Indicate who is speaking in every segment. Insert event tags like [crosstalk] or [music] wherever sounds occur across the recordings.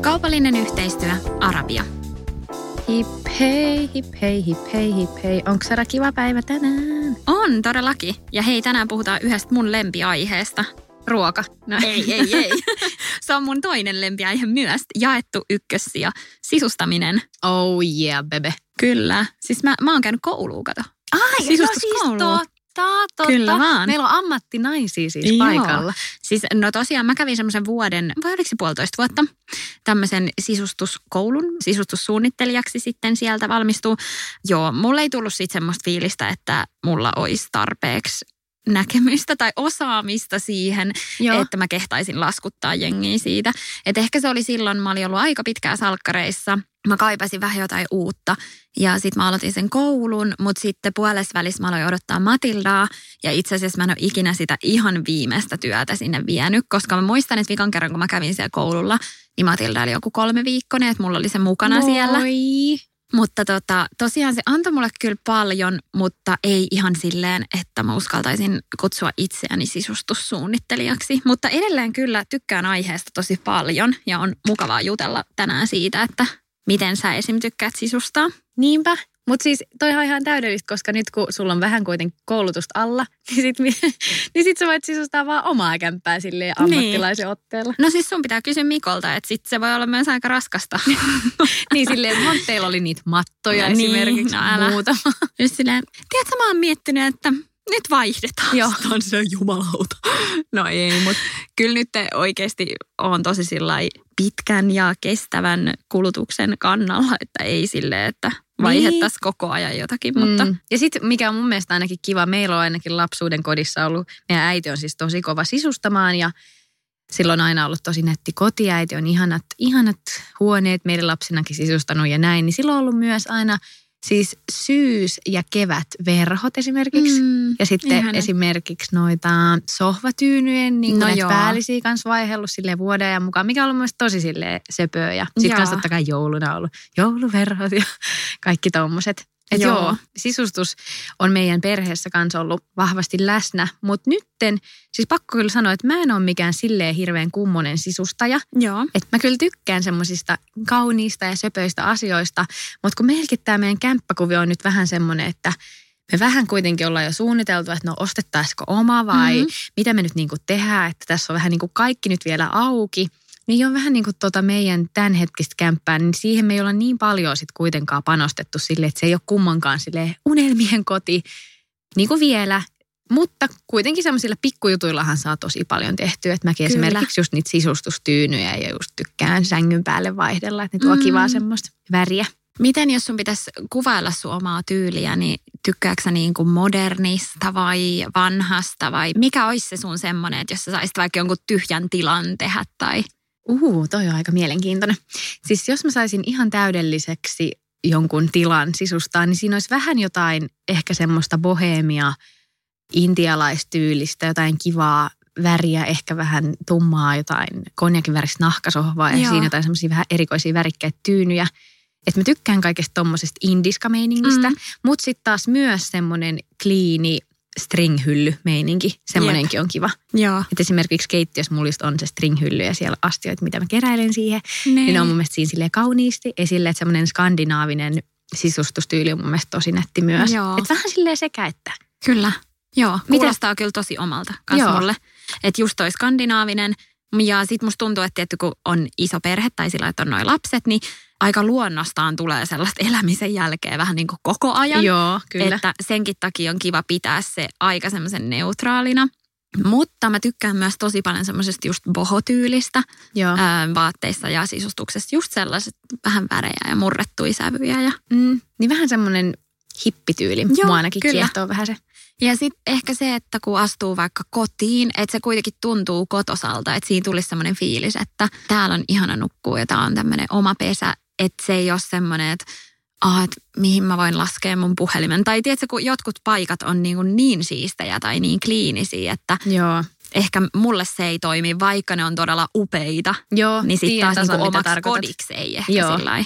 Speaker 1: Kaupallinen yhteistyö Arabia.
Speaker 2: Hip hei, hip hei, hip hei, hip hei. Onko Sara kiva päivä tänään?
Speaker 1: On todellakin. Ja hei, tänään puhutaan yhdestä mun lempiaiheesta.
Speaker 2: Ruoka.
Speaker 1: No ei, ei, ei. [laughs] Se on mun toinen lempiaihe myös. Jaettu ykkössiä. Sisustaminen.
Speaker 2: Oh yeah, bebe.
Speaker 1: Kyllä. Siis mä, mä oon käynyt kouluun, kato.
Speaker 2: Ai, no siis
Speaker 1: Sisustuskoulu.
Speaker 2: totta, totta.
Speaker 1: Kyllä vaan.
Speaker 2: Meillä on ammattinaisia siis
Speaker 1: Joo.
Speaker 2: paikalla.
Speaker 1: Siis no tosiaan mä kävin semmoisen vuoden, vai oliko se puolitoista vuotta, tämmöisen sisustuskoulun, sisustussuunnittelijaksi sitten sieltä valmistuu. Joo, mulle ei tullut sitten semmoista fiilistä, että mulla olisi tarpeeksi näkemystä tai osaamista siihen,
Speaker 2: Joo.
Speaker 1: Että mä kehtaisin laskuttaa jengiä siitä. Et ehkä se oli silloin, mä olin ollut aika pitkään salkkareissa, mä kaipasin vähän jotain uutta ja sitten mä aloitin sen koulun, mutta sitten puolessa välissä mä aloin odottaa Matildaa ja itse asiassa mä en ole ikinä sitä ihan viimeistä työtä sinne vienyt, koska mä muistan, että vikan kerran kun mä kävin siellä koululla, niin Matilda oli joku kolme viikkoinen, että mulla oli se mukana siellä. Mutta tota, tosiaan se antoi mulle kyllä paljon, mutta ei ihan silleen, että mä uskaltaisin kutsua itseäni sisustussuunnittelijaksi. Mutta edelleen kyllä tykkään aiheesta tosi paljon ja on mukavaa jutella tänään siitä, että miten sä esim. tykkäät sisustaa.
Speaker 2: Niinpä. Mutta siis toi on ihan täydellistä, koska nyt kun sulla on vähän kuitenkin koulutusta alla, [laughs] niin sit, [laughs] niin sit sä voit sisustaa vaan omaa kämppää silleen ammattilaisen otteella.
Speaker 1: No siis sun pitää kysyä Mikolta, että sit se voi olla myös aika raskasta. [laughs]
Speaker 2: niin silleen, että teillä oli niitä mattoja
Speaker 1: No niin,
Speaker 2: esimerkiksi
Speaker 1: no älä.
Speaker 2: muutama.
Speaker 1: Just silleen, tiedätkö mä oon miettinyt, että nyt vaihdetaan.
Speaker 2: Joo.
Speaker 1: on se jumalauta. No ei, mutta kyllä nyt oikeasti on tosi pitkän ja kestävän kulutuksen kannalla, että ei sille, että vaihdettaisiin koko ajan jotakin, mutta
Speaker 2: Mm. Ja sitten mikä on mun mielestä ainakin kiva, meillä on ainakin lapsuuden kodissa ollut, meidän äiti on siis tosi kova sisustamaan ja silloin on aina ollut tosi nätti kotiäiti, on ihanat, ihanat huoneet meidän lapsinakin sisustanut ja näin, niin silloin on ollut myös aina siis syys- ja kevät-verhot esimerkiksi.
Speaker 1: Mm,
Speaker 2: Ja sitten
Speaker 1: ihanat.
Speaker 2: esimerkiksi noita sohvatyynyjen, niin
Speaker 1: No joo.
Speaker 2: päällisiä kanssa vaihellut silleen vuoden ajan mukaan, mikä on ollut myös tosi silleen söpöä. Ja sitten kanssa totta kai jouluna ollut jouluverhot ja [laughs] kaikki tommoset. Et joo.
Speaker 1: Joo.
Speaker 2: sisustus on meidän perheessä kanssa ollut vahvasti läsnä, mutta nytten, siis pakko kyllä sanoa, että mä en ole mikään silleen hirveän kummonen sisustaja.
Speaker 1: Joo.
Speaker 2: Että mä kyllä tykkään semmoisista kauniista ja söpöistä asioista, mutta kun meilläkin tämä meidän kämppäkuvio on nyt vähän semmoinen, että me vähän kuitenkin ollaan jo suunniteltu, että no ostettaisiko oma vai
Speaker 1: Mhm.
Speaker 2: mm-hmm. mitä me nyt niin kuin tehdään, että tässä on vähän niin kuin kaikki nyt vielä auki. Niin on vähän niin kuin tota meidän tämänhetkistä kämppää, niin siihen me ei olla niin paljon sit kuitenkaan panostettu sille, että se ei ole kummankaan sille unelmien koti niin kuin vielä. Mutta kuitenkin semmoisilla pikkujutuillahan saa tosi paljon tehtyä. Että mäkin
Speaker 1: Kyllä.
Speaker 2: esimerkiksi just niitä sisustustyynyjä ja just tykkään sängyn päälle vaihdella, että ne tuo
Speaker 1: Mm.
Speaker 2: kivaa semmoista väriä.
Speaker 1: Miten jos sun pitäisi kuvailla sun omaa tyyliä, niin tykkääksä sä niin kuin modernista vai vanhasta vai mikä olisi se sun semmoinen, että jos sä saisit vaikka jonkun tyhjän tilan tehdä tai...
Speaker 2: Uhu, toi on aika mielenkiintoinen. Siis jos mä saisin ihan täydelliseksi jonkun tilan sisustaa, niin siinä olisi vähän jotain ehkä semmoista bohemia, intialaistyylistä, jotain kivaa väriä, ehkä vähän tummaa, jotain konjakin väristä nahkasohvaa ja
Speaker 1: Joo.
Speaker 2: siinä jotain semmoisia vähän erikoisia värikkäitä tyynyjä. Että mä tykkään kaikesta tommosesta
Speaker 1: Mm.
Speaker 2: mm. mutta sitten taas myös semmoinen kliini stringhylly-meininki. Semmoinenkin on kiva.
Speaker 1: Joo.
Speaker 2: Et esimerkiksi keittiössä mulla just on se stringhylly ja siellä astioita, mitä mä keräilen siihen.
Speaker 1: Niin.
Speaker 2: Niin ne on mun mielestä siinä silleen kauniisti esille, että semmoinen skandinaavinen sisustustyyli on mun mielestä tosi nätti myös.
Speaker 1: Joo.
Speaker 2: Että vähän silleen sekä että.
Speaker 1: Kyllä. Joo,
Speaker 2: Miten-
Speaker 1: kuulostaa kyllä tosi omalta mulle. Että just toi skandinaavinen. Ja sit musta tuntuu, että tietty, kun on iso perhe tai sillä, että on noin lapset, niin aika luonnostaan tulee sellaista elämisen jälkeen vähän niin kuin koko ajan.
Speaker 2: Joo, kyllä.
Speaker 1: Että senkin takia on kiva pitää se aika semmoisen neutraalina. Mutta mä tykkään myös tosi paljon semmoisesta just bohotyylistä
Speaker 2: Joo.
Speaker 1: ää, vaatteissa ja sisustuksessa. Just sellaiset vähän värejä ja murrettuja sävyjä. Ja,
Speaker 2: Mm, niin vähän semmoinen hippityyli.
Speaker 1: Joo,
Speaker 2: Mua ainakin
Speaker 1: kyllä.
Speaker 2: kiehtoo vähän se.
Speaker 1: ja sitten ehkä se, että kun astuu vaikka kotiin, että se kuitenkin tuntuu kotosalta. Että siinä tulisi semmoinen fiilis, että täällä on ihana nukkua ja tää on tämmöinen oma pesä. Että se ei ole semmoinen, että ah, et mihin mä voin laskea mun puhelimen. Tai tiedätkö, kun jotkut paikat on niin, kuin niin siistejä tai niin kliinisiä, että
Speaker 2: Joo.
Speaker 1: ehkä mulle se ei toimi, vaikka ne on todella upeita.
Speaker 2: Joo,
Speaker 1: Niin sitten taas
Speaker 2: tasan, mitä
Speaker 1: omaksi
Speaker 2: tarkoitat.
Speaker 1: kodiksi ei ehkä sillä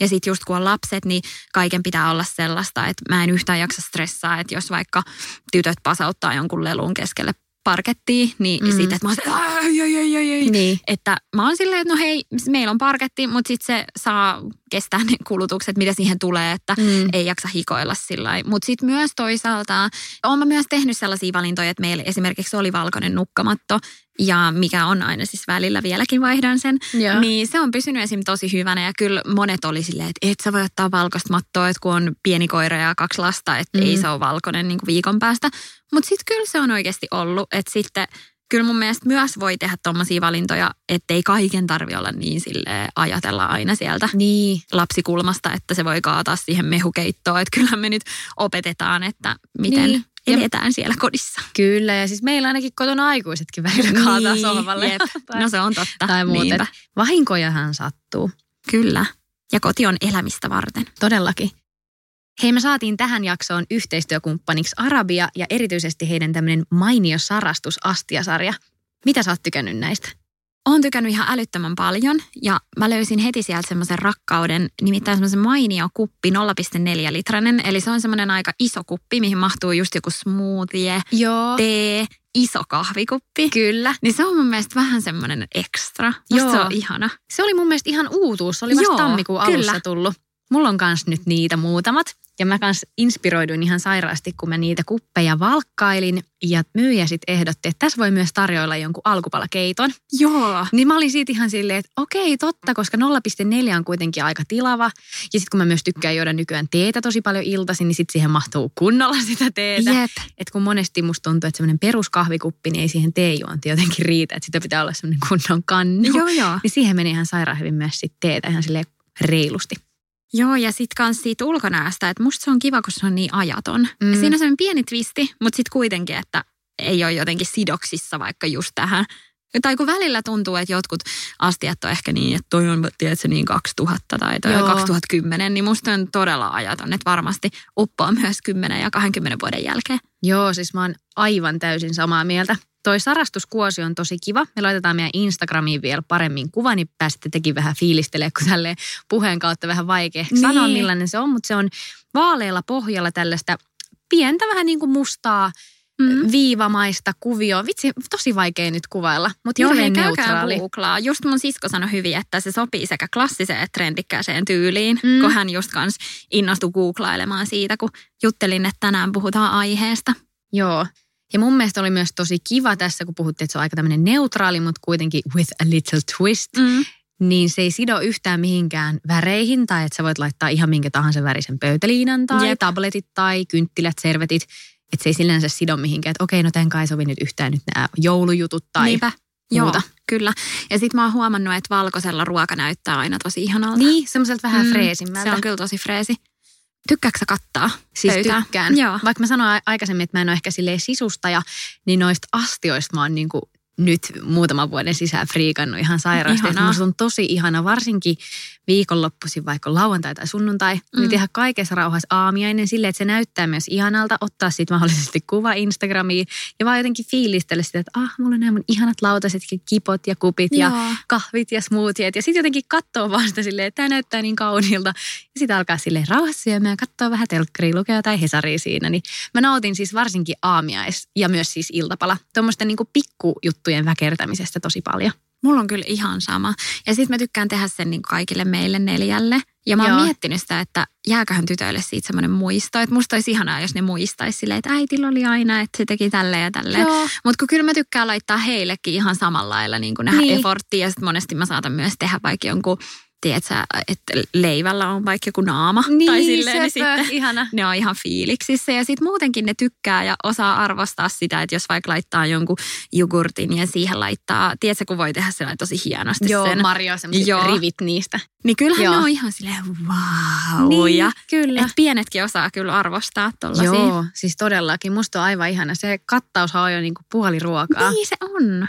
Speaker 1: Ja sitten just kun on lapset, niin kaiken pitää olla sellaista, että mä en yhtään jaksa stressaa, että jos vaikka tytöt pasauttaa jonkun lelun keskelle parkettiin, niin
Speaker 2: Mm.
Speaker 1: sitten, että mä oon ai, ai.
Speaker 2: Niin.
Speaker 1: Että mä oon silleen, että no hei, meillä on parketti, mutta sitten se saa kestää ne kulutukset, mitä siihen tulee, että
Speaker 2: Mm.
Speaker 1: ei jaksa hikoilla sillä Mutta sitten myös toisaalta, olen mä myös tehnyt sellaisia valintoja, että meillä esimerkiksi oli valkoinen nukkamatto, ja mikä on aina siis välillä vieläkin vaihdan sen,
Speaker 2: Joo.
Speaker 1: niin se on pysynyt esim. tosi hyvänä ja kyllä monet oli silleen, että et sä voi ottaa valkoista mattoa, että kun on pieni koira ja kaksi lasta, että
Speaker 2: mm.
Speaker 1: ei se ole valkoinen niin kuin viikon päästä. Mutta sitten kyllä se on oikeasti ollut, että sitten kyllä mun mielestä myös voi tehdä tommosia valintoja, ettei kaiken tarvi olla niin sille ajatella aina sieltä
Speaker 2: Niin.
Speaker 1: lapsikulmasta, että se voi kaataa siihen mehukeittoon. Että kyllä me nyt opetetaan, että miten
Speaker 2: Niin.
Speaker 1: eletään siellä kodissa.
Speaker 2: Kyllä, ja siis meillä ainakin kotona aikuisetkin välillä kaataa
Speaker 1: Niin,
Speaker 2: sohvalle.
Speaker 1: jep. [laughs]
Speaker 2: tai,
Speaker 1: No se on totta.
Speaker 2: tai muuten.
Speaker 1: Niinpä.
Speaker 2: Vahinkojahan sattuu,
Speaker 1: Kyllä. Ja koti on elämistä varten.
Speaker 2: todellakin. Hei, me saatiin tähän jaksoon yhteistyökumppaniksi Arabia ja erityisesti heidän tämmöinen mainio sarastus Astia-sarja. Mitä sä oot tykännyt näistä?
Speaker 1: Olen tykännyt ihan älyttömän paljon ja mä löysin heti sieltä semmoisen rakkauden, nimittäin semmoisen mainio kuppi 0,4 litranen. Eli se on semmoinen aika iso kuppi, mihin mahtuu just joku smoothie,
Speaker 2: Joo.
Speaker 1: tee, iso kahvikuppi.
Speaker 2: Kyllä.
Speaker 1: Niin se on mun mielestä vähän semmoinen ekstra.
Speaker 2: Joo.
Speaker 1: se on ihana.
Speaker 2: Se oli mun mielestä ihan uutuus. Se oli vasta
Speaker 1: Joo,
Speaker 2: tammikuun alussa
Speaker 1: kyllä.
Speaker 2: tullut. Mulla on kans nyt niitä muutamat. Ja mä kans inspiroiduin ihan sairaasti, kun mä niitä kuppeja valkkailin. Ja myyjä sitten ehdotti, että tässä voi myös tarjoilla jonkun alkupalakeiton.
Speaker 1: Joo.
Speaker 2: Niin mä olin siitä ihan silleen, että okei, totta, koska 0,4 on kuitenkin aika tilava. Ja sitten kun mä myös tykkään juoda nykyään teetä tosi paljon iltaisin, niin sitten siihen mahtuu kunnolla [laughs] sitä teetä.
Speaker 1: Jep.
Speaker 2: Et kun monesti musta tuntuu, että semmoinen peruskahvikuppi, niin ei siihen teejuonti jotenkin riitä. Että sitä pitää olla semmoinen kunnon kannu.
Speaker 1: Joo, joo.
Speaker 2: Niin siihen meni ihan sairaan hyvin myös sit teetä ihan silleen reilusti.
Speaker 1: Joo, ja sitten kans siitä ulkonäöstä, että musta se on kiva, kun se on niin ajaton.
Speaker 2: Mm.
Speaker 1: Siinä on semmoinen pieni twisti, mutta sitten kuitenkin, että ei ole jotenkin sidoksissa vaikka just tähän. Tai kun välillä tuntuu, että jotkut astiat on ehkä niin, että toi on, tiedätkö, niin 2000 tai toi
Speaker 2: Joo.
Speaker 1: on 2010, niin musta on todella ajaton, että varmasti uppoaa myös 10 ja 20 vuoden jälkeen.
Speaker 2: Joo, siis mä oon aivan täysin samaa mieltä. Toi sarastuskuosi on tosi kiva. Me laitetaan meidän Instagramiin vielä paremmin kuva, niin pääsette tekin vähän fiilistelemään, kun tälleen puheen kautta vähän vaikea
Speaker 1: Niin.
Speaker 2: sanoa, millainen se on. Mutta se on vaalealla pohjalla tällaista pientä vähän niin kuin mustaa
Speaker 1: Mm.
Speaker 2: viivamaista kuvioa. Vitsi, tosi vaikea nyt kuvailla, mutta
Speaker 1: Joo, hei,
Speaker 2: neutraali.
Speaker 1: googlaa. Just mun sisko sanoi hyvin, että se sopii sekä klassiseen että trendikkääseen tyyliin,
Speaker 2: mm.
Speaker 1: kun hän just kans innostui googlailemaan siitä, kun juttelin, että tänään puhutaan aiheesta.
Speaker 2: Joo. Ja mun mielestä oli myös tosi kiva tässä, kun puhuttiin, että se on aika tämmöinen neutraali, mutta kuitenkin with a little twist.
Speaker 1: Mm.
Speaker 2: niin se ei sido yhtään mihinkään väreihin tai että sä voit laittaa ihan minkä tahansa värisen pöytäliinan tai
Speaker 1: Jep.
Speaker 2: tabletit tai kynttilät, servetit. Että se ei sillänsä sido mihinkään, että okei, no tämän kai sovi nyt yhtään nyt nämä joulujutut tai
Speaker 1: Niinpä. Joo,
Speaker 2: muuta.
Speaker 1: kyllä. Ja sitten mä oon huomannut, että valkoisella ruoka näyttää aina tosi ihanalta.
Speaker 2: Niin, semmoiselta vähän
Speaker 1: Mm,
Speaker 2: freesimmältä.
Speaker 1: Se on kyllä tosi freesi. Tykkääksä kattaa
Speaker 2: Siis
Speaker 1: pöytää?
Speaker 2: tykkään.
Speaker 1: Joo.
Speaker 2: Vaikka mä sanoin aikaisemmin, että mä en ole ehkä silleen sisustaja, niin noista astioista mä oon niinku nyt muutaman vuoden sisään friikannut ihan sairaasti.
Speaker 1: Ihanaa.
Speaker 2: musta on tosi ihana, varsinkin viikonloppuisin vaikka lauantai tai sunnuntai, mm. niin
Speaker 1: Mm.
Speaker 2: tehdä kaikessa rauhassa aamiainen silleen, että se näyttää myös ihanalta, ottaa sitten mahdollisesti kuva Instagramiin ja vaan jotenkin fiilistellä sitä, että ah, mulla on nämä mun ihanat lautaset, kipot ja kupit ja
Speaker 1: Joo.
Speaker 2: kahvit ja smoothiet. Ja sitten jotenkin katsoo vaan sitä silleen, että tämä näyttää niin kauniilta. Ja sitten alkaa silleen rauhassa syömään ja katsoo vähän telkkaria, lukea tai Hesaria siinä. Niin mä nautin siis varsinkin aamiais ja myös siis iltapala. Tuommoisten niin pikkujuttujen väkertämisestä tosi paljon.
Speaker 1: Mulla on kyllä ihan sama. Ja sitten mä tykkään tehdä sen niin kaikille meille neljälle. Ja mä oon
Speaker 2: Joo.
Speaker 1: miettinyt sitä, että jääköhän tytöille siitä semmoinen muisto. Että musta olisi ihanaa, jos ne muistaisi silleen, että äitillä oli aina, että se teki tälleen ja tälleen.
Speaker 2: Joo.
Speaker 1: Mutta kyllä mä tykkään laittaa heillekin ihan samalla lailla niin kuin nähdä
Speaker 2: niin.
Speaker 1: efforttia. Ja sitten monesti mä saatan myös tehdä vaikka jonkun tiedätkö, että leivällä on vaikka joku naama.
Speaker 2: Niin,
Speaker 1: tai silleen, niin sitten
Speaker 2: ihana.
Speaker 1: ne on ihan fiiliksissä. Ja sitten muutenkin ne tykkää ja osaa arvostaa sitä, että jos vaikka laittaa jonkun jogurtin ja siihen laittaa, tiedätkö, kun voi tehdä sellainen tosi hienosti
Speaker 2: Joo,
Speaker 1: sen.
Speaker 2: Mario sellaiset
Speaker 1: Joo.
Speaker 2: rivit niistä.
Speaker 1: Niin kyllähän
Speaker 2: Joo.
Speaker 1: ne on ihan silleen wow.
Speaker 2: Niin,
Speaker 1: ja,
Speaker 2: kyllä.
Speaker 1: Et pienetkin osaa kyllä arvostaa tollasia.
Speaker 2: Joo, siis todellakin. Musta on aivan ihana. Se kattaushan on jo niinku puoli ruokaa.
Speaker 1: Niin se on.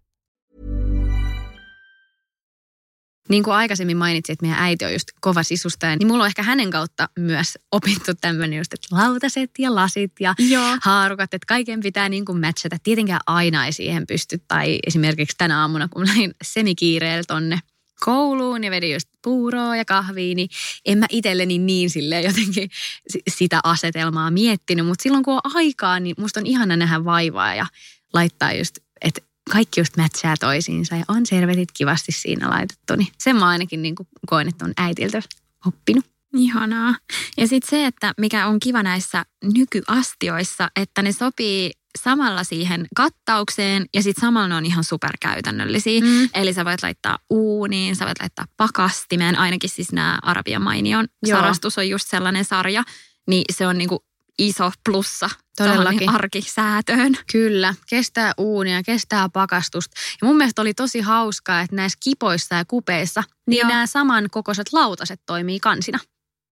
Speaker 2: Niin kuin aikaisemmin mainitsin, että meidän äiti on just kova sisustaja, niin mulla on ehkä hänen kautta myös opittu tämmöinen just, että lautaset ja lasit ja
Speaker 1: Joo.
Speaker 2: haarukat, että kaiken pitää niin kuin matchata. Tietenkään aina ei siihen pysty. Tai esimerkiksi tänä aamuna, kun mä lähdin semikiireellä tonne kouluun ja vedin just puuroa ja kahvia, niin en mä itselleni niin silleen jotenkin si- sitä asetelmaa miettinyt. Mutta silloin kun on aikaa, niin musta on ihana nähdä vaivaa ja laittaa just, kaikki just matchaa toisiinsa ja on servetit kivasti siinä laitettu. Niin sen mä ainakin niin kuin koen, että on äitiltä oppinut.
Speaker 1: Ihanaa. Ja sitten se, että mikä on kiva näissä nykyastioissa, että ne sopii samalla siihen kattaukseen ja sitten samalla ne on ihan superkäytännöllisiä.
Speaker 2: Mm.
Speaker 1: Eli sä voit laittaa uuniin, sä voit laittaa pakastimeen, ainakin siis nämä Arabian mainion
Speaker 2: Joo.
Speaker 1: sarastus on just sellainen sarja, niin se on niinku iso plussa
Speaker 2: Todellakin.
Speaker 1: arkisäätöön.
Speaker 2: Kyllä, kestää uunia, kestää pakastusta. Ja mun mielestä oli tosi hauskaa, että näissä kipoissa ja kupeissa, niin
Speaker 1: Joo.
Speaker 2: nämä samankokoiset lautaset toimii kansina.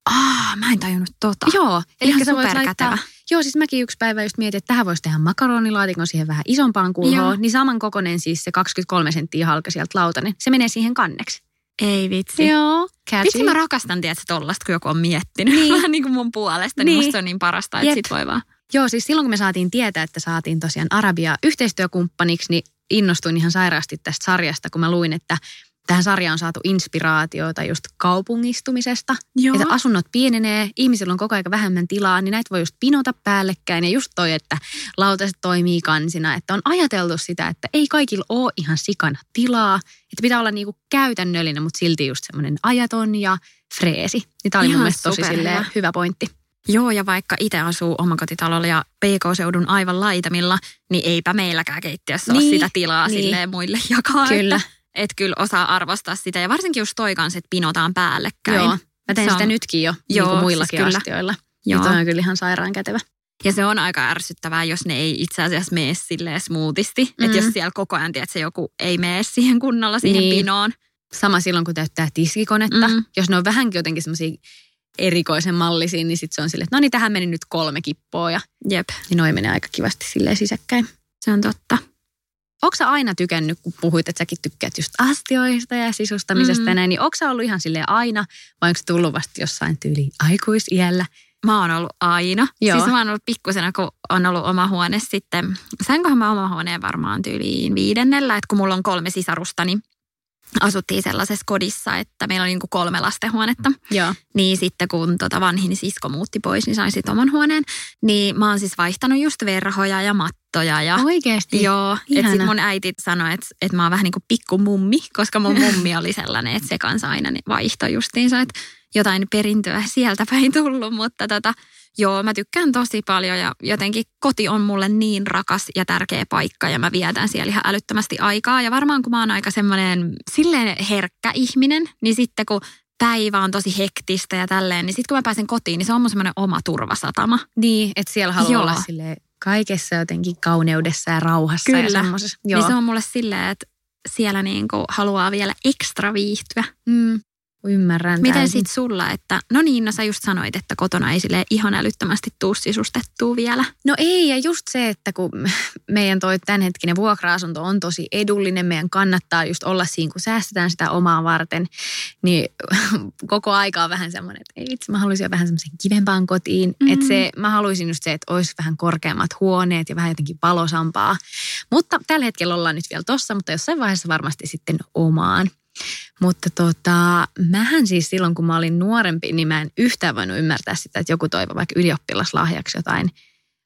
Speaker 1: Ah, mä en tajunnut tota.
Speaker 2: Joo, eli
Speaker 1: Ihan
Speaker 2: sä voit
Speaker 1: superkätevä.
Speaker 2: laittaa, joo siis mäkin yksi päivä just mietin, että tähän voisi tehdä makaronilaatikon siihen vähän isompaan
Speaker 1: Joo.
Speaker 2: kulhoon, niin saman kokoinen siis se 23 senttiä halka sieltä lautanen, se menee siihen kanneksi.
Speaker 1: Ei vitsi.
Speaker 2: Joo, catchy.
Speaker 1: Vitsi mä rakastan, tiedätkö, tollasta, kun joku on miettinyt
Speaker 2: Niin. [laughs]
Speaker 1: vähän niin kuin mun puolesta, niin,
Speaker 2: Niin.
Speaker 1: musta se on niin parasta, että
Speaker 2: Jep.
Speaker 1: sit voi vaan.
Speaker 2: Joo, siis silloin kun me saatiin tietää, että saatiin tosiaan Arabia yhteistyökumppaniksi, niin innostuin ihan sairaasti tästä sarjasta, kun mä luin, että tähän sarjaan on saatu inspiraatiota just kaupungistumisesta.
Speaker 1: Joo.
Speaker 2: Että asunnot pienenee, ihmisillä on koko ajan vähemmän tilaa, niin näitä voi just pinota päällekkäin. Ja just toi, että lautaset toimii kansina, että on ajateltu sitä, että ei kaikilla ole ihan sikana tilaa. Että pitää olla niinku käytännöllinen, mutta silti just semmoinen ajaton ja freesi. Niin tämä oli mun
Speaker 1: Ihan
Speaker 2: mielestä tosi silleen hyvä pointti.
Speaker 1: Joo, ja vaikka itse asuu omakotitalolla ja PK-seudun aivan laitamilla, niin eipä meilläkään keittiössä niin, ole sitä tilaa
Speaker 2: niin.
Speaker 1: silleen muille jakaa.
Speaker 2: Kyllä.
Speaker 1: Että, et kyllä osaa arvostaa sitä. Ja varsinkin just toi kanssa, että pinotaan päällekkäin.
Speaker 2: Joo, mä teen
Speaker 1: Se
Speaker 2: sitä
Speaker 1: on-
Speaker 2: nytkin jo
Speaker 1: Joo,
Speaker 2: niin kuin muillakin
Speaker 1: siis kyllä.
Speaker 2: astioilla.
Speaker 1: Joo.
Speaker 2: Joo. Niin on kyllä ihan sairaan kätevä.
Speaker 1: Ja se on aika ärsyttävää, jos ne ei itse asiassa mene silleen smoothisti. Mm. Että jos siellä koko ajan, tiedät, se joku ei mene siihen kunnolla siihen
Speaker 2: Niin.
Speaker 1: pinoon.
Speaker 2: Sama silloin, kun täyttää tiskikonetta.
Speaker 1: Mm.
Speaker 2: Jos ne on vähänkin jotenkin semmoisia erikoisen mallisia, niin sitten se on silleen, että no niin, tähän meni nyt kolme kippoa ja
Speaker 1: Jep,
Speaker 2: niin noin menee aika kivasti silleen sisäkkäin.
Speaker 1: se on totta.
Speaker 2: Onko sä aina tykännyt, kun puhuit, että säkin tykkäät just astioista ja sisustamisesta
Speaker 1: Mm.
Speaker 2: ja näin, niin onko sä ollut ihan silleen aina vai onko se tullut vasta jossain tyyli aikuisiällä?
Speaker 1: Mä oon ollut aina.
Speaker 2: Joo.
Speaker 1: Siis mä oon ollut pikkusena, kun on ollut oma huone sitten. Sainkohan mä oma huoneen varmaan tyyliin viidennellä, että kun mulla on kolme sisarusta, niin asuttiin sellaisessa kodissa, että meillä oli niin kuin kolme lastenhuonetta.
Speaker 2: Joo.
Speaker 1: Niin sitten kun tota vanhin sisko muutti pois, niin sain sitten oman huoneen. Niin mä oon siis vaihtanut just verhoja ja mattoja ja
Speaker 2: Oikeesti?
Speaker 1: Joo, että
Speaker 2: Ihana.
Speaker 1: sit mun äiti sanoi, että, että mä oon vähän niin kuin pikkumummi, koska mun [laughs] mummi oli sellainen, että se kanssa aina niin vaihto justiinsa, että jotain perintöä sieltä päin tullut, mutta tota, joo, mä tykkään tosi paljon ja jotenkin koti on mulle niin rakas ja tärkeä paikka ja mä vietän siellä ihan älyttömästi aikaa ja varmaan kun mä oon aika semmoinen silleen herkkä ihminen, niin sitten kun päivä on tosi hektistä ja tälleen, niin sitten kun mä pääsen kotiin, niin se on mun semmoinen oma turvasatama.
Speaker 2: Niin, että siellä haluaa
Speaker 1: Joo.
Speaker 2: olla silleen kaikessa jotenkin kauneudessa ja rauhassa ja
Speaker 1: Kyllä.
Speaker 2: semmoisessa. Joo.
Speaker 1: Niin se on mulle silleen, että siellä niin kuin haluaa vielä ekstra viihtyä.
Speaker 2: Mm. Ymmärrän
Speaker 1: Miten sitten sulla, että no niin, no sä just sanoit, että kotona ei sille ihan älyttömästi tuu sisustettua vielä.
Speaker 2: No ei, ja just se, että kun meidän toi tämänhetkinen vuokra-asunto on tosi edullinen, meidän kannattaa just olla siinä, kun säästetään sitä omaa varten, niin [laughs] koko aika on vähän semmoinen, että ei vitsi, mä haluaisin jo vähän semmoisen kivempaan kotiin. Mm-hmm. Että se, mä haluaisin just se, että olisi vähän korkeammat huoneet ja vähän jotenkin valosampaa. Mutta tällä hetkellä ollaan nyt vielä tossa, mutta jossain vaiheessa varmasti sitten omaan. Mutta tota, mähän siis silloin, kun mä olin nuorempi, niin mä en yhtään voinut ymmärtää sitä, että joku toivo vaikka ylioppilaslahjaksi jotain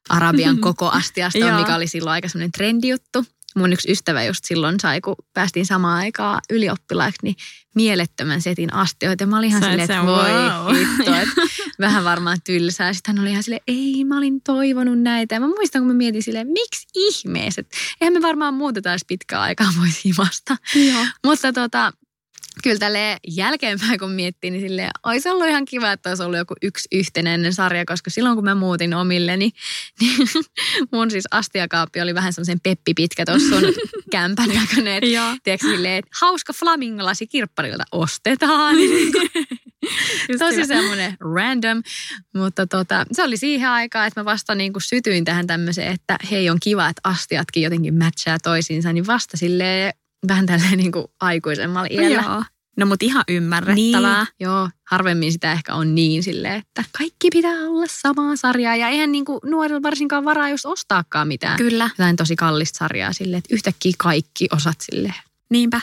Speaker 2: Arabian [laughs] koko astiasta, mikä oli silloin aika semmoinen trendijuttu. Mun yksi ystävä just silloin sai, kun päästiin samaan aikaan ylioppilaaksi, niin mielettömän setin astioita. Ja mä olin ihan silleen, että voi
Speaker 1: wow.
Speaker 2: hitto, että [laughs] vähän varmaan tylsää. Sitten hän oli ihan silleen, ei mä olin toivonut näitä. Ja mä muistan, kun mä mietin silleen, miksi ihmeessä? Eihän me varmaan muuteta edes pitkään aikaa voisi himasta.
Speaker 1: Joo.
Speaker 2: Mutta tota, kyllä tälle jälkeenpäin kun miettii, niin sille olisi ollut ihan kiva, että olisi ollut joku yksi yhtenäinen sarja, koska silloin kun mä muutin omilleni, niin [laughs] mun siis astiakaappi oli vähän semmoisen peppi pitkä tuossa sun [laughs] kämpän näköinen. Tiedätkö silleen, että hauska flamingolasi kirpparilta ostetaan. [laughs] Tosi semmoinen random, mutta tota, se oli siihen aikaan, että mä vasta niin kuin sytyin tähän tämmöiseen, että hei on kiva, että astiatkin jotenkin matchaa toisiinsa, niin vasta silleen vähän tälleen niin kuin aikuisemmalla iällä.
Speaker 1: Joo. No mut ihan ymmärrettävää.
Speaker 2: Niin, joo, harvemmin sitä ehkä on niin silleen, että kaikki pitää olla samaa sarjaa ja eihän niin kuin nuorilla varsinkaan varaa just ostaakaan mitään.
Speaker 1: Kyllä,
Speaker 2: Jotain tosi kallista sarjaa silleen, että yhtäkkiä kaikki osat silleen.
Speaker 1: niinpä.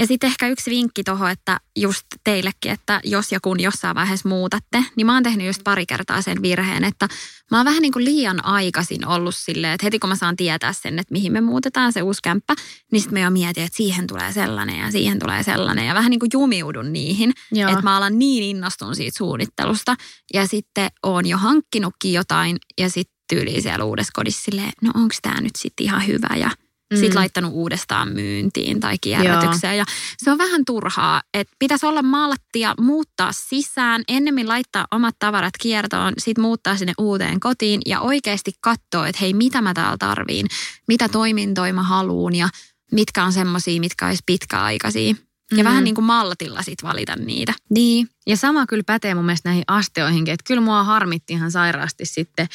Speaker 1: Ja sitten ehkä yksi vinkki tuohon, että just teillekin, että jos ja kun jossain vaiheessa muutatte, niin mä oon tehnyt just pari kertaa sen virheen, että mä oon vähän niin kuin liian aikaisin ollut silleen, että heti kun mä saan tietää sen, että mihin me muutetaan se uusi kämppä, niin sitten mä jo mietin, että siihen tulee sellainen ja siihen tulee sellainen ja vähän niin kuin jumiudun niihin,
Speaker 2: Joo.
Speaker 1: että mä alan niin innostun siitä suunnittelusta ja sitten oon jo hankkinutkin jotain ja sitten tyyliin siellä uudessa kodissa silleen, no onko tämä nyt sitten ihan hyvä ja
Speaker 2: Mm.
Speaker 1: sitten laittanut uudestaan myyntiin tai kierrätykseen. Ja se on vähän turhaa, että pitäisi olla malttia, muuttaa sisään, ennemmin laittaa omat tavarat kiertoon, sitten muuttaa sinne uuteen kotiin ja oikeasti katsoa, että hei, mitä mä täällä tarviin, mitä toimintoja mä haluun ja mitkä on semmoisia, mitkä olisi pitkäaikaisia. Ja
Speaker 2: Mhm.
Speaker 1: vähän niin kuin maltilla sitten valita niitä.
Speaker 2: Niin, ja sama kyllä pätee mun mielestä näihin asteoihinkin, että kyllä mua harmitti ihan sairaasti sitten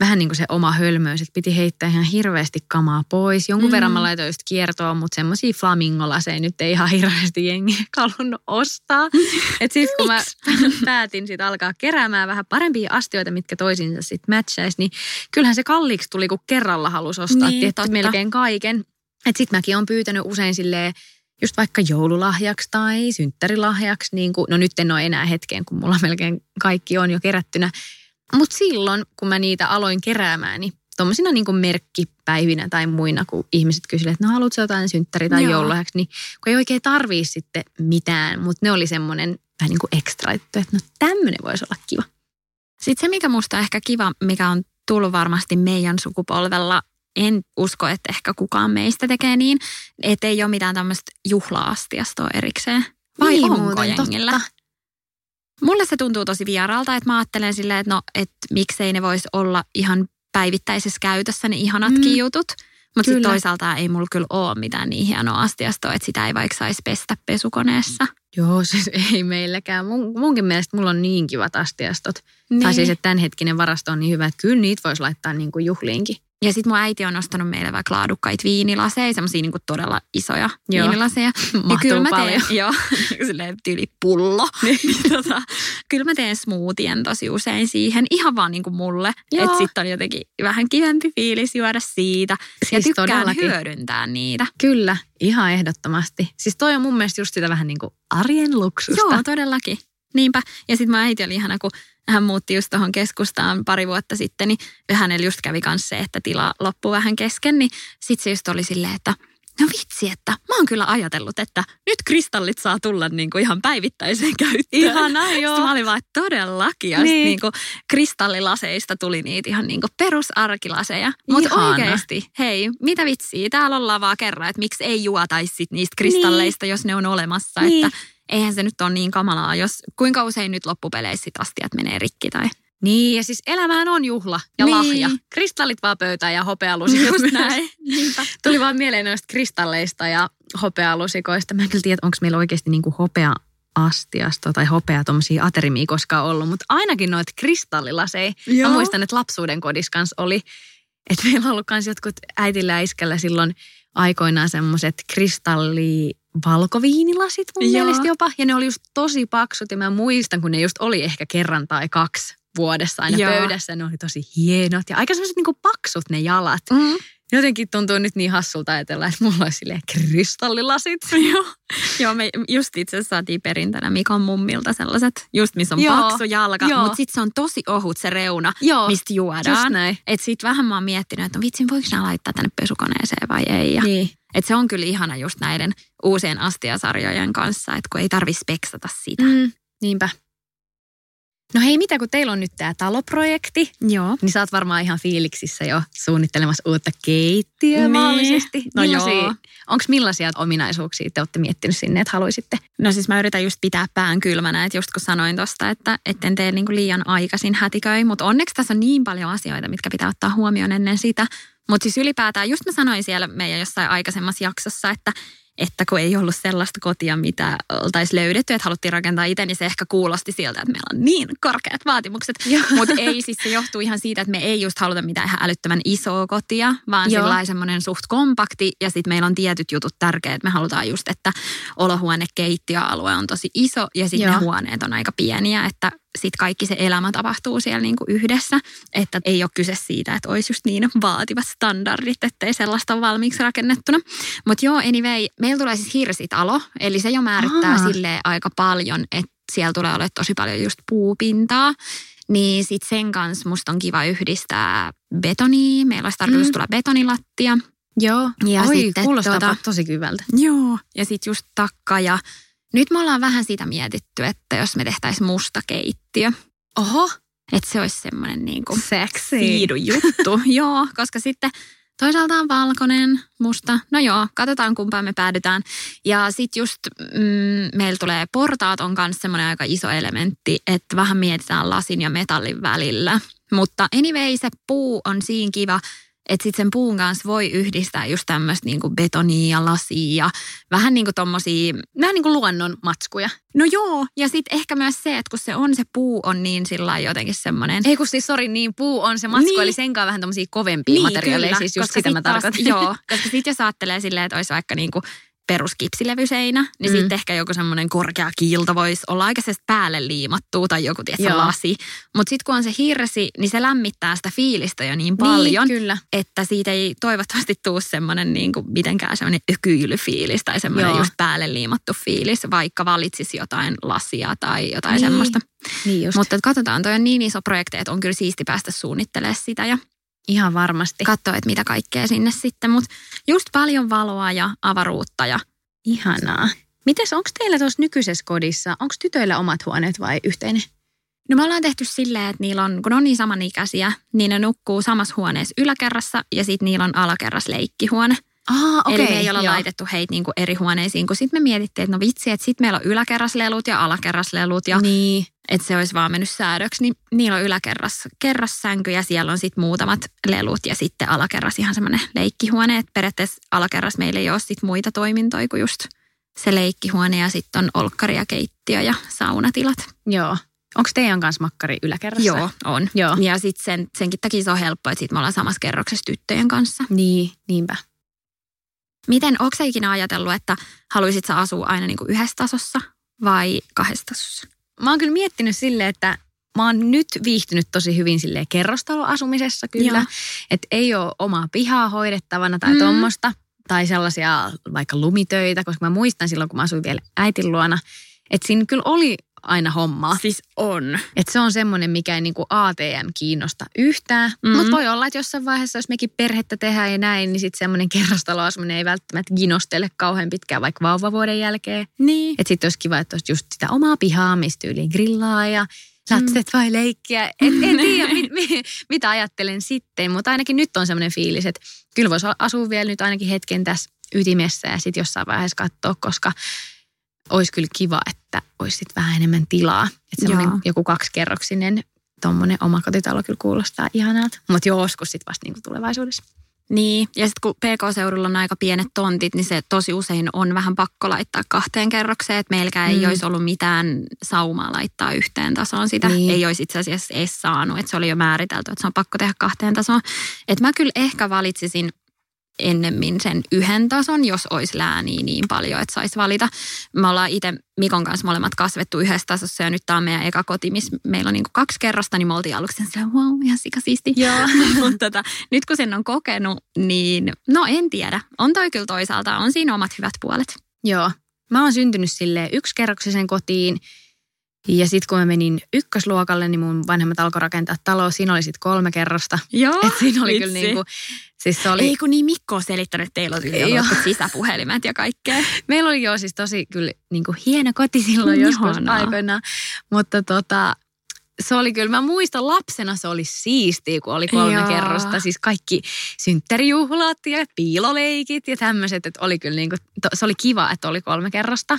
Speaker 2: vähän niin kuin se oma hölmöys, että piti heittää ihan hirveästi kamaa pois. Jonkun
Speaker 1: Mm.
Speaker 2: verran mä laitoin just kiertoon, mutta semmoisia flamingolaseja nyt ei ihan hirveästi jengi [laughs] halunnut ostaa. [laughs] Että sitten kun mä [laughs] päätin sit alkaa keräämään vähän parempia astioita, mitkä toisiinsa sitten matchaisi, niin kyllähän se kalliiksi tuli, kun kerralla halusi ostaa
Speaker 1: Niin,
Speaker 2: tietty melkein kaiken. Että sitten mäkin on pyytänyt usein silleen, just vaikka joululahjaksi tai synttärilahjaksi, niin kuin, no nyt en ole enää hetkeen, kun mulla melkein kaikki on jo kerättynä. Mutta silloin, kun mä niitä aloin keräämään, niin tuommoisina niin merkkipäivinä tai muina, kun ihmiset kysyivät, että no haluatko jotain synttäri- tai joululahjaksi, niin kun ei oikein tarvii sitten mitään, mutta ne oli semmoinen vähän niin kuin ekstra, että no tämmöinen voisi olla kiva.
Speaker 1: Sitten se, mikä musta on ehkä kiva, mikä on tullut varmasti meidän sukupolvella, en usko, että ehkä kukaan meistä tekee niin, että ei ole mitään tämmöistä juhla-astiastoa erikseen. Vai
Speaker 2: Niin
Speaker 1: onko
Speaker 2: muuten,
Speaker 1: jengillä?
Speaker 2: totta.
Speaker 1: Mulle se tuntuu tosi vieraalta, että mä ajattelen silleen, että no, että miksei ne vois olla ihan päivittäisessä käytössä ne ihanatkin
Speaker 2: Mm.
Speaker 1: jutut. Mutta sitten toisaalta ei mulla kyllä ole mitään niin hienoa astiastoa, että sitä ei vaikka saisi pestä pesukoneessa.
Speaker 2: Joo, [laughs] siis ei meilläkään. Mun, munkin mielestä mulla on niin kivat astiastot.
Speaker 1: Niin.
Speaker 2: Tai siis, että tämänhetkinen varasto on niin hyvä, että kyllä niitä voisi laittaa niin kuin juhliinkin.
Speaker 1: Ja sitten mun äiti on nostanut meille vaikka laadukkaita viinilaseja, semmoisia niinku todella isoja
Speaker 2: Joo.
Speaker 1: viinilaseja. [laughs] ja kyllä mä
Speaker 2: paljon.
Speaker 1: teen, [laughs] joo, silleen tyyli pullo. [laughs] niin, tota, kyllä mä teen smoothien tosi usein siihen, ihan vaan niinku mulle. Että sitten on jotenkin vähän kivempi fiilis juoda siitä. ja
Speaker 2: Siis
Speaker 1: tykkään
Speaker 2: todellakin.
Speaker 1: hyödyntää niitä.
Speaker 2: Kyllä, ihan ehdottomasti. Siis toi on mun mielestä just sitä vähän niin kuin arjen luksusta.
Speaker 1: Joo, todellakin. Niinpä. Ja sitten mun äiti oli ihana, kun hän muutti just tuohon keskustaan pari vuotta sitten, niin hänellä just kävi kanssa se, että tila loppui vähän kesken, niin sitten se just oli silleen, että no vitsi, että mä oon kyllä ajatellut, että nyt kristallit saa tulla niinku ihan päivittäiseen käyttöön.
Speaker 2: Ihanaa, joo.
Speaker 1: Sitten mä olin vaan, että todellakin. Ja
Speaker 2: Niin.
Speaker 1: niin. niinku kristallilaseista tuli niitä ihan niinku perusarkilaseja. Mutta oikeasti, hei, mitä vitsiä, täällä ollaan vaan kerran, että miksi ei juotaisi sit niistä kristalleista, jos ne on olemassa.
Speaker 2: Niin.
Speaker 1: Että eihän se nyt ole niin kamalaa, jos kuinka usein nyt loppupeleissä sit astiat menee rikki tai...
Speaker 2: Niin, ja siis elämähän on juhla ja
Speaker 1: Niin.
Speaker 2: lahja. Kristallit vaan pöytään ja hopealusikot
Speaker 1: Just
Speaker 2: myös.
Speaker 1: näin. [laughs] Niinpä.
Speaker 2: Tuli vaan mieleen noista kristalleista ja hopealusikoista. Mä en kyllä tiedä, onko meillä oikeasti niinku hopea astiasta tai hopea tuommoisia aterimia koskaan ollut, mutta ainakin noita kristallilaseja. Mä
Speaker 1: Joo.
Speaker 2: muistan, että lapsuuden kodissa kanssa oli, että meillä on ollut kans jotkut äitillä ja iskällä silloin aikoinaan semmoiset kristalli valkoviinilasit mun
Speaker 1: Joo.
Speaker 2: mielestä jopa. Ja ne oli just tosi paksut ja mä muistan, kun ne just oli ehkä kerran tai kaksi vuodessa aina
Speaker 1: Joo.
Speaker 2: pöydässä. Ne oli tosi hienot ja aika semmoiset niinku paksut ne jalat.
Speaker 1: Mm.
Speaker 2: Jotenkin tuntuu nyt niin hassulta ajatella, että mulla olisi silleen kristallilasit. [laughs]
Speaker 1: Joo. Joo, me just itse asiassa saatiin perintönä Mikon mummilta sellaiset, just missä on
Speaker 2: Joo.
Speaker 1: paksu jalka,
Speaker 2: Joo.
Speaker 1: mutta sitten se on tosi ohut se reuna,
Speaker 2: Joo,
Speaker 1: mistä
Speaker 2: just
Speaker 1: juodaan.
Speaker 2: näin.
Speaker 1: Et sit vähän mä oon miettinyt, että no vitsin, voiko nämä laittaa tänne pesukoneeseen vai ei. Ja,
Speaker 2: Niin.
Speaker 1: et se on kyllä ihana just näiden uusien astiasarjojen kanssa, että kun ei tarvi speksata sitä.
Speaker 2: Mm, niinpä. No hei, mitä kun teillä on nyt tämä taloprojekti,
Speaker 1: Joo.
Speaker 2: niin sä oot varmaan ihan fiiliksissä jo suunnittelemassa uutta keittiöä
Speaker 1: Niin.
Speaker 2: mahdollisesti.
Speaker 1: No
Speaker 2: Millaisia-
Speaker 1: joo.
Speaker 2: Onko millaisia ominaisuuksia te olette miettinyt sinne, että haluaisitte?
Speaker 1: No siis mä yritän just pitää pään kylmänä, että just kun sanoin tosta, että etten tee niinku liian aikaisin hätiköi, mutta onneksi tässä on niin paljon asioita, mitkä pitää ottaa huomioon ennen sitä. Mutta siis ylipäätään, just mä sanoin siellä meidän jossain aikaisemmassa jaksossa, että että kun ei ollut sellaista kotia, mitä oltaisiin löydetty, että haluttiin rakentaa itse, niin se ehkä kuulosti siltä, että meillä on niin korkeat vaatimukset. [laughs] Mutta ei, siis se johtuu ihan siitä, että me ei just haluta mitään ihan älyttömän isoa kotia, vaan sillä semmoinen suht kompakti ja sitten meillä on tietyt jutut tärkeät. Me halutaan just, että olohuone, keittiöalue on tosi iso ja sitten ne huoneet on aika pieniä, että sitten kaikki se elämä tapahtuu siellä niinku yhdessä. Että ei ole kyse siitä, että olisi just niin vaativat standardit, ettei sellaista ole valmiiksi rakennettuna. Mutta joo, anyway, meillä tulee siis hirsitalo, eli se jo määrittää
Speaker 2: Aa.
Speaker 1: silleen aika paljon, että siellä tulee olemaan tosi paljon just puupintaa. Niin sit sen kanssa musta on kiva yhdistää betonia. Meillä olisi tarkoitus
Speaker 2: Mm.
Speaker 1: tulla betonilattia.
Speaker 2: Joo.
Speaker 1: Ja
Speaker 2: Oi,
Speaker 1: sitten
Speaker 2: kuulostaa
Speaker 1: tuota-
Speaker 2: tosi hyvältä.
Speaker 1: Joo. Ja sitten just takka ja nyt me ollaan vähän sitä mietitty, että jos me tehtäisiin musta keittiö.
Speaker 2: Oho,
Speaker 1: Että se olisi semmoinen niin kuin
Speaker 2: sexy.
Speaker 1: juttu. [laughs] joo, koska sitten toisaalta on valkoinen, musta. No joo, katsotaan kumpaan me päädytään. Ja sitten just mm, meillä tulee portaat on myös semmoinen aika iso elementti, että vähän mietitään lasin ja metallin välillä. Mutta anyway, se puu on siinä kiva, että sitten sen puun kanssa voi yhdistää just tämmöistä niinku betonia ja lasia ja vähän niin kuin tommosia
Speaker 2: Vähän niin kuin luonnon matskuja.
Speaker 1: No joo, ja sitten ehkä myös se, että kun se on se puu on niin sillä jotenkin semmoinen.
Speaker 2: Ei kun siis, sori, niin puu on se matsku,
Speaker 1: Niin.
Speaker 2: eli senkaan vähän tämmöisiä kovempia materiaaleja, siis just
Speaker 1: koska
Speaker 2: sitä mä
Speaker 1: sit taas-
Speaker 2: tarkoitan.
Speaker 1: Joo, [laughs] koska sitten jos ajattelee silleen, että olisi vaikka niinku peruskipsilevyseinä, niin
Speaker 2: Mm.
Speaker 1: sitten ehkä joku semmoinen korkea kiilto voisi olla aika se päälle liimattua tai joku tietysti lasi. Mutta sitten kun on se hirsi, niin se lämmittää sitä fiilistä jo niin paljon,
Speaker 2: Niin, kyllä.
Speaker 1: että siitä ei toivottavasti tule semmoinen niin kuin mitenkään semmoinen ökyilyfiilis tai semmoinen just päälle liimattu fiilis, vaikka valitsisi jotain lasia tai jotain
Speaker 2: Niin.
Speaker 1: semmoista.
Speaker 2: Niin just.
Speaker 1: Mutta katsotaan, toi on niin iso projekti, että on kyllä siisti päästä suunnittelemaan sitä ja
Speaker 2: Ihan varmasti.
Speaker 1: katsoa, että mitä kaikkea sinne sitten. Mutta just paljon valoa ja avaruutta ja
Speaker 2: Ihanaa. Mites, onko teillä tuossa nykyisessä kodissa, onko tytöillä omat huoneet vai yhteinen?
Speaker 1: No me ollaan tehty silleen, että niillä on, kun on niin samanikäisiä, niin ne nukkuu samassa huoneessa yläkerrassa ja sitten niillä on alakerras leikkihuone.
Speaker 2: Ah, okei.
Speaker 1: Eli me ei olla
Speaker 2: joo.
Speaker 1: laitettu heitä niinku eri huoneisiin, kun sitten me mietittiin, että no vitsi, että sitten meillä on yläkerraslelut ja alakerraslelut ja
Speaker 2: Niin.
Speaker 1: että se olisi vaan mennyt säädöksi, niin niillä on yläkerras kerrassänky ja siellä on sitten muutamat lelut ja sitten alakerras ihan semmoinen leikkihuone. Et periaatteessa alakerras meillä ei ole sitten muita toimintoja kuin just se leikkihuone ja sitten on olkkari ja keittiö ja saunatilat.
Speaker 2: Joo. Onko teidän kanssa makkari yläkerrassa?
Speaker 1: Joo, on.
Speaker 2: Joo.
Speaker 1: Ja sitten sen, senkin takia se on helppo, että sitten me ollaan samassa kerroksessa tyttöjen kanssa.
Speaker 2: Niin, niinpä.
Speaker 1: Miten, onko sä ikinä ajatellut, että haluaisit sä asua aina niin kuin yhdessä tasossa vai kahdessa tasossa?
Speaker 2: Mä oon kyllä miettinyt silleen, että mä oon nyt viihtynyt tosi hyvin silleen kerrostaloasumisessa kyllä. Että ei ole omaa pihaa hoidettavana tai
Speaker 1: Mm.
Speaker 2: mm. tommosta. Tai sellaisia vaikka lumitöitä, koska mä muistan silloin, kun mä asuin vielä äitin luona, että siinä kyllä oli aina hommaa.
Speaker 1: Siis on.
Speaker 2: Että se on semmoinen, mikä ei niinku ATM kiinnosta yhtään.
Speaker 1: Mhm.
Speaker 2: Mm. Mutta voi olla, että jossain vaiheessa, jos mekin perhettä tehdään ja näin, niin sitten semmoinen kerrostaloasuminen ei välttämättä ginostele kauhean pitkään vaikka vauvavuoden jälkeen.
Speaker 1: Niin.
Speaker 2: Että sitten olisi kiva, että olisi just sitä omaa pihaa, mistä yli grillaa ja lapset
Speaker 1: Mm.
Speaker 2: vai leikkiä. Et, [laughs] en tiedä, mit, mit, mitä ajattelen sitten, mutta ainakin nyt on semmoinen fiilis, että kyllä voisi asua vielä nyt ainakin hetken tässä ytimessä ja sitten jossain vaiheessa katsoa, koska olisi kyllä kiva, että olisi sitten vähän enemmän tilaa. Että semmoinen
Speaker 1: Joo.
Speaker 2: joku kaksikerroksinen tuommoinen omakotitalo kyllä kuulostaa ihanalta. Mutta joskus sitten vasta niinku tulevaisuudessa.
Speaker 1: Niin, ja sitten kun PK-seudulla on aika pienet tontit, niin se tosi usein on vähän pakko laittaa kahteen kerrokseen, että meilläkään mm. ei olisi ollut mitään saumaa laittaa yhteen tasoon sitä. Niin. Ei olisi itse asiassa edes saanut, että se oli jo määritelty, että se on pakko tehdä kahteen tasoon. Että mä kyllä ehkä valitsisin ennemmin sen yhden tason, jos olisi lääniä niin paljon, että saisi valita. Me ollaan itse Mikon kanssa molemmat kasvettu yhdessä tasossa ja nyt tämä on meidän eka koti, missä meillä on niin kaksi kerrosta, niin me oltiin aluksi sillä wow, ihan sikasiisti. [laughs] Mutta tota, nyt kun sen on kokenut, niin no en tiedä. On toi kyllä toisaalta, on siinä omat hyvät puolet.
Speaker 2: Joo. Mä oon syntynyt sille yksikerroksisen kotiin ja sitten kun mä menin ykkösluokalle, niin mun vanhemmat alkoi rakentaa taloa. Siinä oli sitten kolme kerrosta.
Speaker 1: Joo,
Speaker 2: Et siinä oli kyllä niin kuin,
Speaker 1: siis se oli... Ei kun niin Mikko on selittänyt, että teillä on sisäpuhelimet ja kaikkea. [laughs]
Speaker 2: Meillä oli jo siis tosi kyllä niin kuin hieno koti silloin joskus aikoina. Mutta tota, se oli kyllä, mä muistan lapsena se oli siistiä, kun oli kolme Joo. kerrosta. Siis kaikki synttärijuhlat ja piiloleikit ja tämmöiset, että oli kyllä niin kuin, se oli kiva, että oli kolme kerrosta.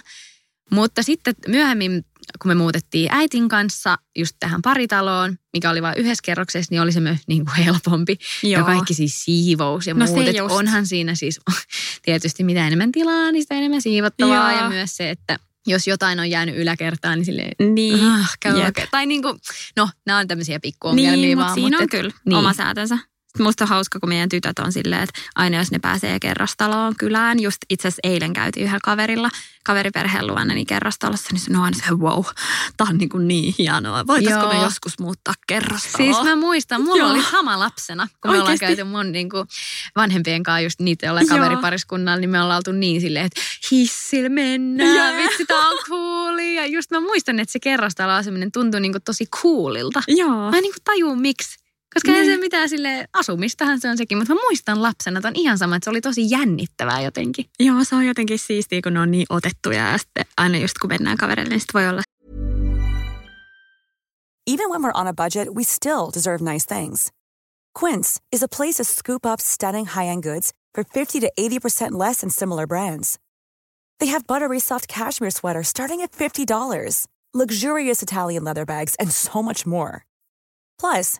Speaker 2: Mutta sitten myöhemmin, kun me muutettiin äitin kanssa just tähän paritaloon, mikä oli vain yhdessä kerroksessa, niin oli se myös niin kuin helpompi. Joo. Ja kaikki siis siivous ja no muut. onhan siinä siis [laughs] tietysti mitä enemmän tilaa, niin sitä enemmän siivottavaa. Joo. Ja myös se, että jos jotain on jäänyt yläkertaan, niin silleen,
Speaker 1: niin.
Speaker 2: ah, Tai niin kuin, no, nämä on tämmöisiä pikkuongelmia
Speaker 1: niin,
Speaker 2: vaan.
Speaker 1: Siinä mutta on kyllä niin. oma säätönsä. Musta on hauska, kun meidän tytöt on silleen, että aina jos ne pääsee kerrostaloon kylään, just itse asiassa eilen käytiin yhdellä kaverilla, kaveriperheen luona, niin kerrostalossa, niin se on aina se, wow, tää on niin, kuin niin hienoa. Voitaisiko Joo. me joskus muuttaa kerrostaloon?
Speaker 2: Siis mä muistan, mulla Joo. oli sama lapsena, kun Oikeasti? me ollaan käyty mun niin kuin vanhempien kanssa just niitä, joilla kaveripariskunnalla, niin me ollaan oltu niin silleen, että hissillä mennään, yeah. vitsi tää on cooli. Ja just mä muistan, että se kerrostalo aseminen tuntui niin kuin tosi coolilta.
Speaker 1: Joo.
Speaker 2: Mä en niin kuin tajua, miksi. Koska niin. ei se mitään sille asumistahan se on sekin, mutta mä muistan lapsena, että on ihan sama, että se oli tosi jännittävää jotenkin.
Speaker 1: Joo, se on jotenkin siistiä, kun ne on niin otettuja ja sitten aina just kun mennään kavereille, niin voi olla.
Speaker 3: Even when we're on a budget, we still deserve nice things. Quince is a place to scoop up stunning high-end goods for 50 to 80% less than similar brands. They have buttery soft cashmere sweaters starting at $50, luxurious Italian leather bags, and so much more. Plus,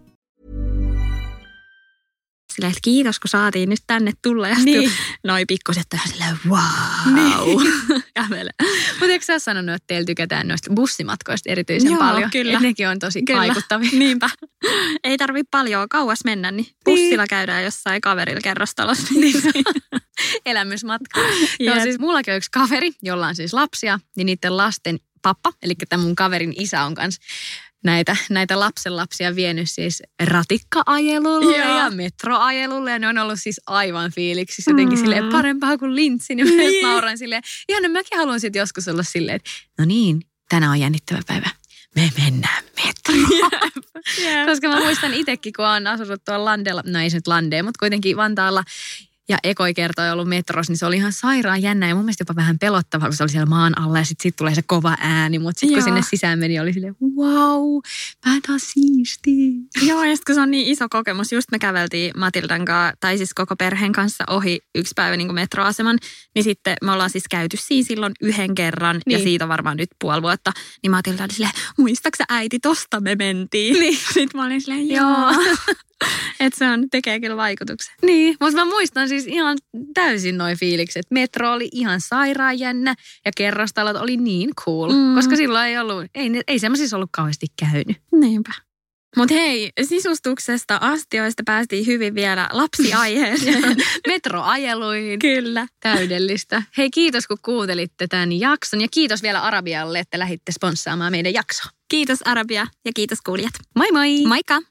Speaker 1: Silleen, että kiitos kun saatiin nyt tänne tulla. Ja niin. noin pikkuset tähän silleen, wow. Niin. [laughs]
Speaker 2: Mutta eikö sä sanonut, että teillä tykätään noista bussimatkoista erityisen
Speaker 1: Joo,
Speaker 2: paljon?
Speaker 1: kyllä.
Speaker 2: Et nekin on tosi kyllä. vaikuttavia.
Speaker 1: Niinpä. [laughs] Ei tarvi paljon kauas mennä, niin bussilla niin. käydään jossain kaverilla kerrostalossa. [laughs] Niin.
Speaker 2: Elämysmatka. Joo, siis mullakin on yksi kaveri, jolla on siis lapsia, niin niiden lasten pappa, eli tämän mun kaverin isä on kanssa näitä, näitä lapsenlapsia vienyt siis ratikkaajelulle Joo. ja metroajelulle. Ja ne on ollut siis aivan fiiliksi jotenkin mm. silleen parempaa kuin lintsi. Niin, niin. nauran silleen, ihan mäkin haluan sitten joskus olla silleen, että no niin, tänään on jännittävä päivä. Me mennään metroon. Yep. Yep. [laughs] Koska mä muistan itsekin, kun olen asunut tuolla Landella, no ei se nyt Landeen, mutta kuitenkin Vantaalla ja ekoi kertoi ollut metros, niin se oli ihan sairaan jännä ja mun mielestä jopa vähän pelottavaa, kun se oli siellä maan alla ja sitten sit tulee se kova ääni, mutta sitten kun sinne sisään meni, oli silleen wow, vähän taas siisti.
Speaker 1: Joo, ja sitten kun se on niin iso kokemus, just me käveltiin Matildan kanssa, tai siis koko perheen kanssa ohi yksi päivä niin kuin metroaseman, niin sitten me ollaan siis käyty siinä silloin yhden kerran, niin. ja siitä on varmaan nyt puoli vuotta, niin Matilda oli silleen, muistaaksä äiti, tosta me mentiin? Niin. Sitten mä olin silleen, joo. [laughs] että se on, tekee kyllä vaikutuksen.
Speaker 2: Niin, mutta mä muistan siis ihan täysin noin fiilikset. Metro oli ihan sairaan jännä ja kerrostalot oli niin cool, mm. koska silloin ei ollut, ei, ei semmoisissa ollut kauheasti käynyt.
Speaker 1: Niinpä. Mutta hei, sisustuksesta, astioista päästiin hyvin vielä lapsiaiheeseen. [laughs]
Speaker 2: Metroajeluihin.
Speaker 1: Kyllä.
Speaker 2: Täydellistä. Hei kiitos kun kuuntelitte tämän jakson ja kiitos vielä Arabialle, että lähditte sponssaamaan meidän jaksoa.
Speaker 1: Kiitos Arabia ja kiitos kuulijat.
Speaker 2: Moi moi!
Speaker 1: Moikka!